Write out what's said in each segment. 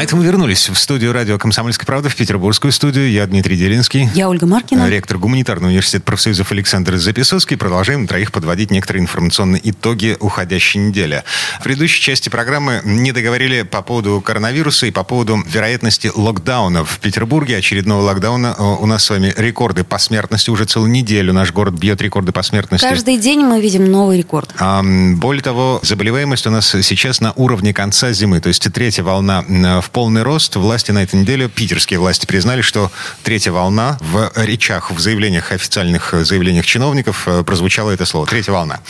А это мы вернулись в студию радио «Комсомольская правда», в петербургскую студию. Я Дмитрий Делинский. Я Ольга Маркина. Ректор гуманитарного университета профсоюзов Александр Записовский. Продолжаем троих подводить некоторые информационные итоги уходящей недели. В предыдущей части программы не договорили по поводу коронавируса и по поводу вероятности локдауна в Петербурге. Очередного локдауна. У нас с вами рекорды по смертности. Уже целую неделю наш город бьет рекорды по смертности. Каждый день мы видим новый рекорд. А, более того, заболеваемость у нас сейчас на уровне конца зимы. То есть третья волна в полный рост. Власти на этой неделе, питерские власти признали, что третья волна в речах, в заявлениях, официальных заявлениях чиновников э, прозвучало это слово. Третья волна.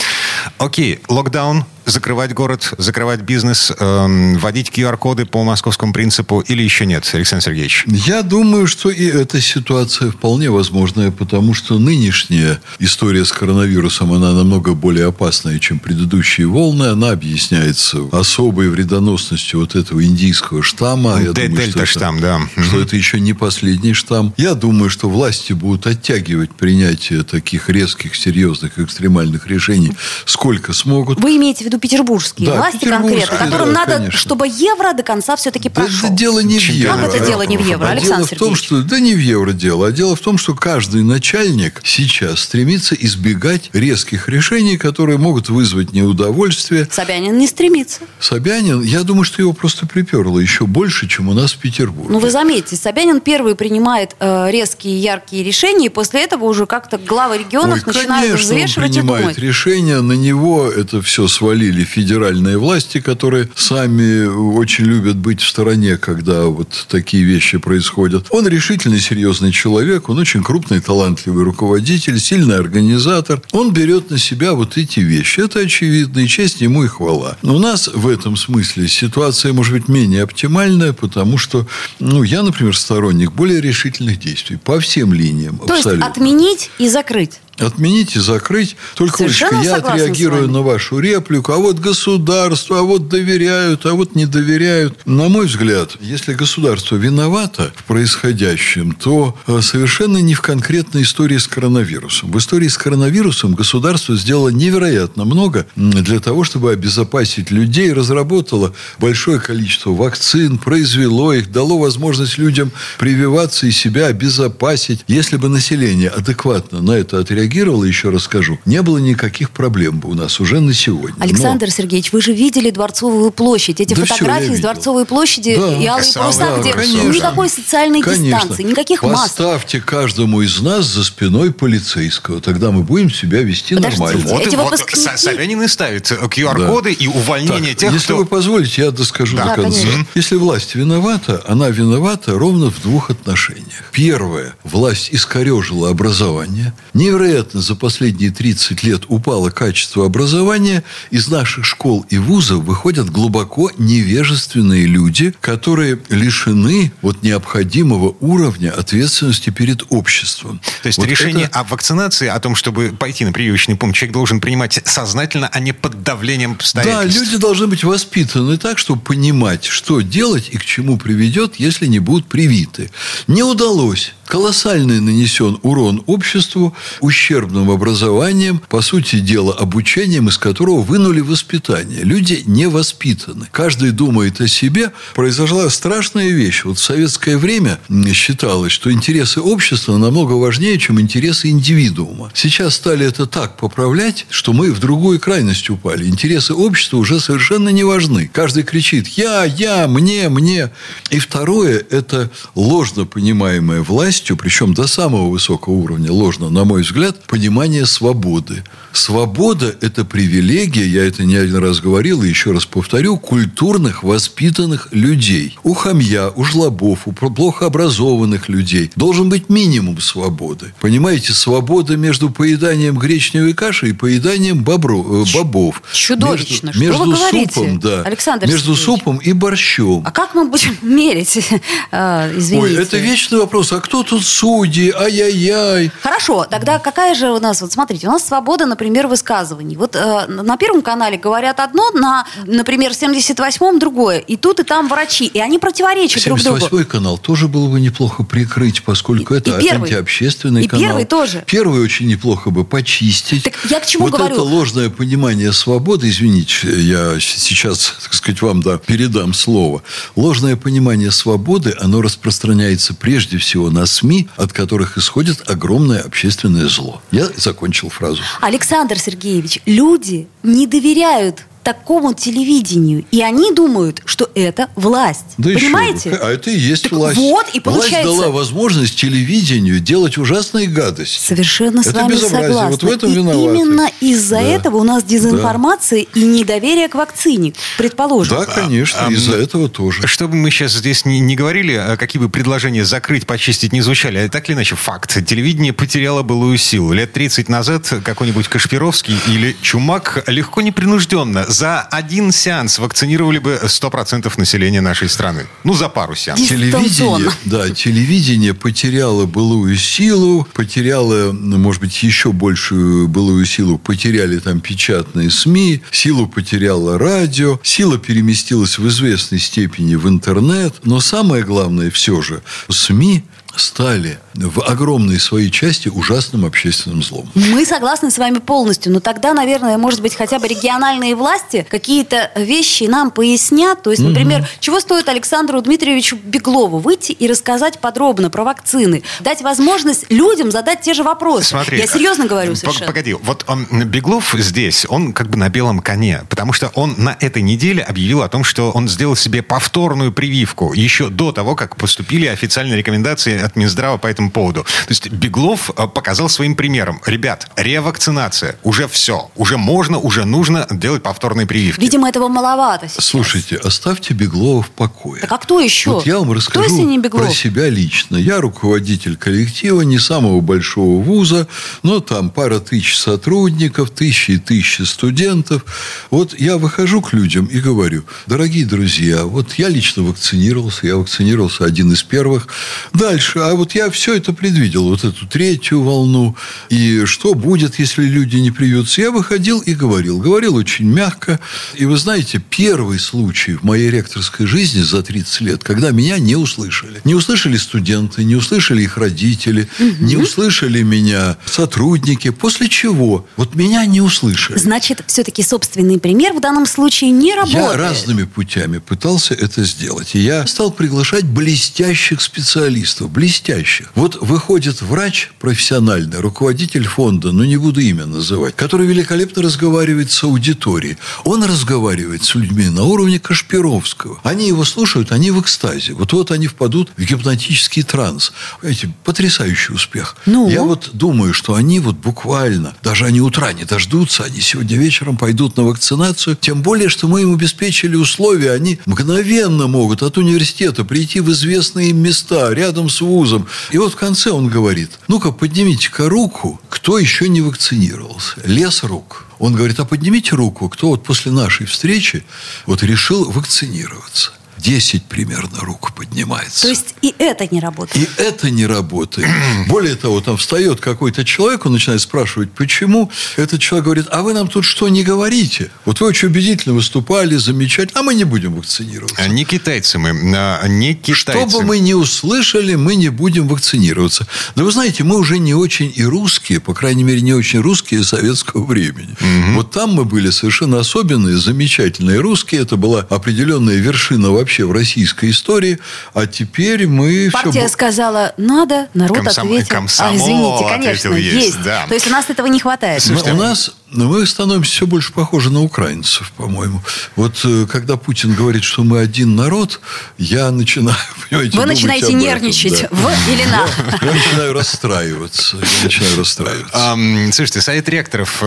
Окей, локдаун, закрывать город, закрывать бизнес, эм, вводить QR-коды по московскому принципу или еще нет, Александр Сергеевич? Я думаю, что и эта ситуация вполне возможная, потому что нынешняя история с коронавирусом, она намного более опасная, чем предыдущие волны. Она объясняется особой вредоносностью вот этого индийского штамма. Я думаю, Дельта штамм, это, да. Что это еще не последний штамм. Я думаю, что власти будут оттягивать принятие таких резких, серьезных, экстремальных решений сколько смогут. Вы имеете в виду петербургские да, власти петербургские, конкретно, которым да, надо, конечно. чтобы евро до конца все-таки прошел. Да, дело не в евро. Как это дело не в евро, а Александр дело в том, что да не в евро дело, а дело в том, что каждый начальник сейчас стремится избегать резких решений, которые могут вызвать неудовольствие. Собянин не стремится. Собянин, я думаю, что его просто приперло еще больше, чем у нас в Петербурге. Ну вы заметьте, Собянин первый принимает э, резкие, яркие решения, и после этого уже как-то главы регионов Ой, начинают конечно, взвешивать он принимает и думать. решения, на него это все свалили федеральные власти, которые сами очень любят быть в стороне, когда вот такие вещи происходят. Он решительный, серьезный человек, он очень крупный, талантливый руководитель, сильный организатор. Он берет на себя вот эти вещи. Это очевидно, и честь ему и хвала. Но у нас в этом смысле ситуация может быть менее оптимальная, потому что, ну, я, например, сторонник более решительных действий по всем линиям. То абсолютно. есть отменить и закрыть. Отменить и закрыть. Только, Олечка, я отреагирую на вашу реплику. А вот государство, а вот доверяют, а вот не доверяют. На мой взгляд, если государство виновато в происходящем, то э, совершенно не в конкретной истории с коронавирусом. В истории с коронавирусом государство сделало невероятно много для того, чтобы обезопасить людей, разработало большое количество вакцин, произвело их, дало возможность людям прививаться и себя обезопасить. Если бы население адекватно на это отреагировало, реагировала, еще раз скажу, не было никаких проблем бы у нас уже на сегодня. Александр Но... Сергеевич, вы же видели Дворцовую площадь. Эти да фотографии с Дворцовой площади да. и Алые паруса, да, где конечно. никакой социальной конечно. дистанции, никаких масок. Поставьте каждому из нас за спиной полицейского. Тогда мы будем себя вести Подождите, нормально. Вот, эти вот выпускники... Собянин и ставит QR-коды да. и увольнение так, тех, если кто... вы позволите, я доскажу да, до конца. Конечно. Если власть виновата, она виновата ровно в двух отношениях. Первое. Власть искорежила образование. Невероятно за последние 30 лет упало качество образования, из наших школ и вузов выходят глубоко невежественные люди, которые лишены вот необходимого уровня ответственности перед обществом. То есть вот решение это... о вакцинации, о том, чтобы пойти на прививочный пункт, человек должен принимать сознательно, а не под давлением обстоятельств. Да, люди должны быть воспитаны так, чтобы понимать, что делать и к чему приведет, если не будут привиты. Не удалось колоссальный нанесен урон обществу ущербным образованием, по сути дела, обучением, из которого вынули воспитание. Люди не воспитаны. Каждый думает о себе. Произошла страшная вещь. Вот в советское время считалось, что интересы общества намного важнее, чем интересы индивидуума. Сейчас стали это так поправлять, что мы в другую крайность упали. Интересы общества уже совершенно не важны. Каждый кричит «я, я, мне, мне». И второе – это ложно понимаемая власть властью, причем до самого высокого уровня, ложно, на мой взгляд, понимание свободы. Свобода – это привилегия, я это не один раз говорил и еще раз повторю, культурных, воспитанных людей. У хамья, у жлобов, у плохо образованных людей должен быть минимум свободы. Понимаете, свобода между поеданием гречневой каши и поеданием бобро, э, бобов. Чудовищно. Между, Что между вы говорите? супом, да. Александр между Сергеевич. супом и борщом. А как мы будем мерить? А, извините. Ой, это вечный вопрос. А кто тут судьи, ай-яй-яй. Хорошо, тогда какая же у нас, вот смотрите, у нас свобода, например, высказываний. Вот э, на Первом канале говорят одно, на, например, 78-м другое. И тут, и там врачи, и они противоречат друг другу. 78-й канал тоже было бы неплохо прикрыть, поскольку и, это и первый, антиобщественный и канал. И первый тоже. Первый очень неплохо бы почистить. Так я к чему вот говорю? это ложное понимание свободы, извините, я сейчас, так сказать, вам да, передам слово. Ложное понимание свободы, оно распространяется прежде всего на СМИ, от которых исходит огромное общественное зло. Я закончил фразу. Александр Сергеевич, люди не доверяют такому телевидению. И они думают, что это власть. Да Понимаете? Еще, а это и есть так власть. Вот, и получается... Власть дала возможность телевидению делать ужасные гадости. Совершенно это с вами безобразие. согласна. Вот в этом и виноваты. именно из-за да. этого у нас дезинформация да. и недоверие к вакцине, предположим. Да, конечно, а, из-за этого тоже. Чтобы мы сейчас здесь не, не говорили, а какие бы предложения закрыть, почистить не звучали, а так или иначе факт. Телевидение потеряло былую силу. Лет 30 назад какой-нибудь Кашпировский или Чумак легко непринужденно за один сеанс вакцинировали бы 100% населения нашей страны. Ну, за пару сеансов. Телевидение, да, телевидение потеряло былую силу, потеряло, ну, может быть, еще большую былую силу, потеряли там печатные СМИ, силу потеряло радио, сила переместилась в известной степени в интернет, но самое главное все же, СМИ стали в огромной своей части ужасным общественным злом. Мы согласны с вами полностью, но тогда, наверное, может быть, хотя бы региональные власти какие-то вещи нам пояснят. То есть, например, угу. чего стоит Александру Дмитриевичу Беглову выйти и рассказать подробно про вакцины, дать возможность людям задать те же вопросы. Смотри, Я серьезно говорю совершенно. Погоди, вот он, Беглов здесь, он как бы на белом коне, потому что он на этой неделе объявил о том, что он сделал себе повторную прививку еще до того, как поступили официальные рекомендации от Минздрава по этому поводу. То есть Беглов э, показал своим примером. Ребят, ревакцинация. Уже все. Уже можно, уже нужно делать повторные прививки. Видимо, этого маловато сейчас. Слушайте, оставьте Беглова в покое. Так а кто еще? Вот я вам расскажу кто, не про себя лично. Я руководитель коллектива, не самого большого вуза, но там пара тысяч сотрудников, тысячи и тысячи студентов. Вот я выхожу к людям и говорю, дорогие друзья, вот я лично вакцинировался, я вакцинировался один из первых. Дальше, а вот я все это предвидел, вот эту третью волну, и что будет, если люди не привьются. Я выходил и говорил. Говорил очень мягко. И вы знаете, первый случай в моей ректорской жизни за 30 лет, когда меня не услышали. Не услышали студенты, не услышали их родители, угу. не услышали меня сотрудники. После чего? Вот меня не услышали. Значит, все-таки собственный пример в данном случае не работает. Я разными путями пытался это сделать. И я стал приглашать блестящих специалистов, блестящих. Вот выходит врач профессиональный, руководитель фонда, ну не буду имя называть, который великолепно разговаривает с аудиторией. Он разговаривает с людьми на уровне Кашпировского. Они его слушают, они в экстазе. Вот вот они впадут в гипнотический транс. Понимаете, потрясающий успех. Ну? Я вот думаю, что они вот буквально, даже они утра не дождутся, они сегодня вечером пойдут на вакцинацию. Тем более, что мы им обеспечили условия, они мгновенно могут от университета прийти в известные места рядом с вузом. И вот в конце он говорит, ну-ка, поднимите-ка руку, кто еще не вакцинировался. Лес рук. Он говорит, а поднимите руку, кто вот после нашей встречи вот решил вакцинироваться. 10 примерно рук поднимается. То есть и это не работает? И это не работает. Более того, там встает какой-то человек, он начинает спрашивать, почему. Этот человек говорит, а вы нам тут что не говорите? Вот вы очень убедительно выступали, замечательно, а мы не будем вакцинироваться. А не китайцы мы, а не китайцы. Что бы мы не услышали, мы не будем вакцинироваться. Да вы знаете, мы уже не очень и русские, по крайней мере, не очень русские советского времени. Угу. Вот там мы были совершенно особенные, замечательные русские. Это была определенная вершина вообще вообще в российской истории. А теперь мы... Партия все... сказала, надо, народ Комсом... ответил. Комсомол а, извините, конечно, есть. есть. Да. То есть у нас этого не хватает. Слушайте, у нас но мы становимся все больше похожи на украинцев, по-моему. Вот э, когда Путин говорит, что мы один народ, я начинаю, понимаете, Вы начинаете нервничать. Да. В или на? Я начинаю расстраиваться. Я начинаю расстраиваться. А, слушайте, Совет ректоров,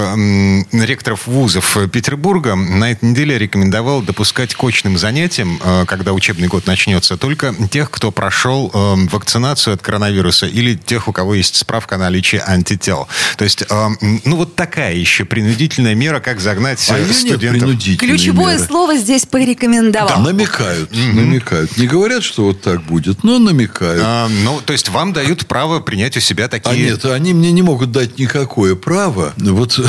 ректоров вузов Петербурга на этой неделе рекомендовал допускать к очным занятиям, э, когда учебный год начнется, только тех, кто прошел э, вакцинацию от коронавируса или тех, у кого есть справка о наличии антител. То есть, ну вот такая еще принудительная мера, как загнать А э, студентов. Ключевое меры. слово здесь порекомендовал. Намекают, намекают. Не говорят, что вот так будет, но намекают. А, ну, то есть вам дают право принять у себя такие... А нет, они мне не могут дать никакое право. Вот,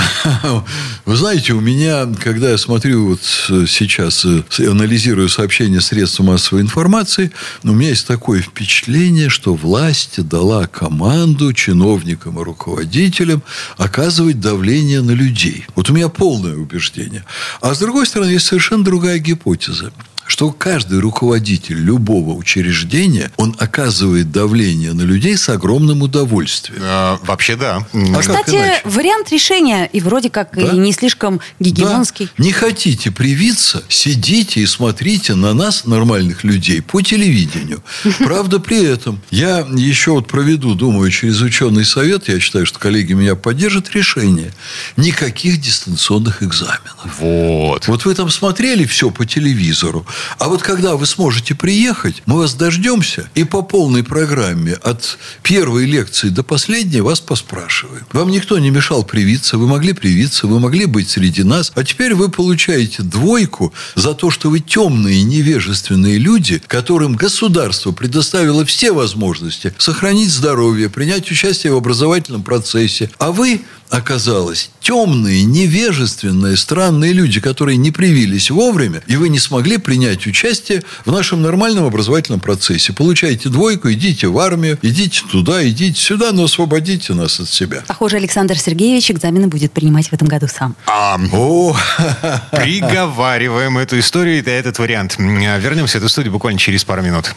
вы знаете, у меня, когда я смотрю вот сейчас, э, анализирую сообщения средств массовой информации, у меня есть такое впечатление, что власть дала команду чиновникам и руководителям оказывать давление на людей. Вот у меня полное убеждение. А с другой стороны, есть совершенно другая гипотеза что каждый руководитель любого учреждения, он оказывает давление на людей с огромным удовольствием. А, вообще, да. А Кстати, иначе? вариант решения и вроде как Да. и не слишком гегемонский. Да. Не хотите привиться, сидите и смотрите на нас, нормальных людей, по телевидению. Правда, при этом я еще вот проведу, думаю, через ученый совет, я считаю, что коллеги меня поддержат, решение. Никаких дистанционных экзаменов. Вот. Вот вы там смотрели все по телевизору, а вот когда вы сможете приехать, мы вас дождемся и по полной программе от первой лекции до последней вас поспрашиваем. Вам никто не мешал привиться, вы могли привиться, вы могли быть среди нас, а теперь вы получаете двойку за то, что вы темные, невежественные люди, которым государство предоставило все возможности сохранить здоровье, принять участие в образовательном процессе, а вы оказалось темные, невежественные, странные люди, которые не привились вовремя, и вы не смогли принять участие в нашем нормальном образовательном процессе. Получаете двойку, идите в армию, идите туда, идите сюда, но освободите нас от себя. Похоже, Александр Сергеевич экзамены будет принимать в этом году сам. А, О, приговариваем эту историю и этот вариант. А, Вернемся в эту студию буквально через пару минут.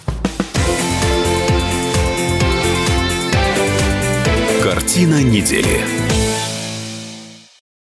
Картина недели.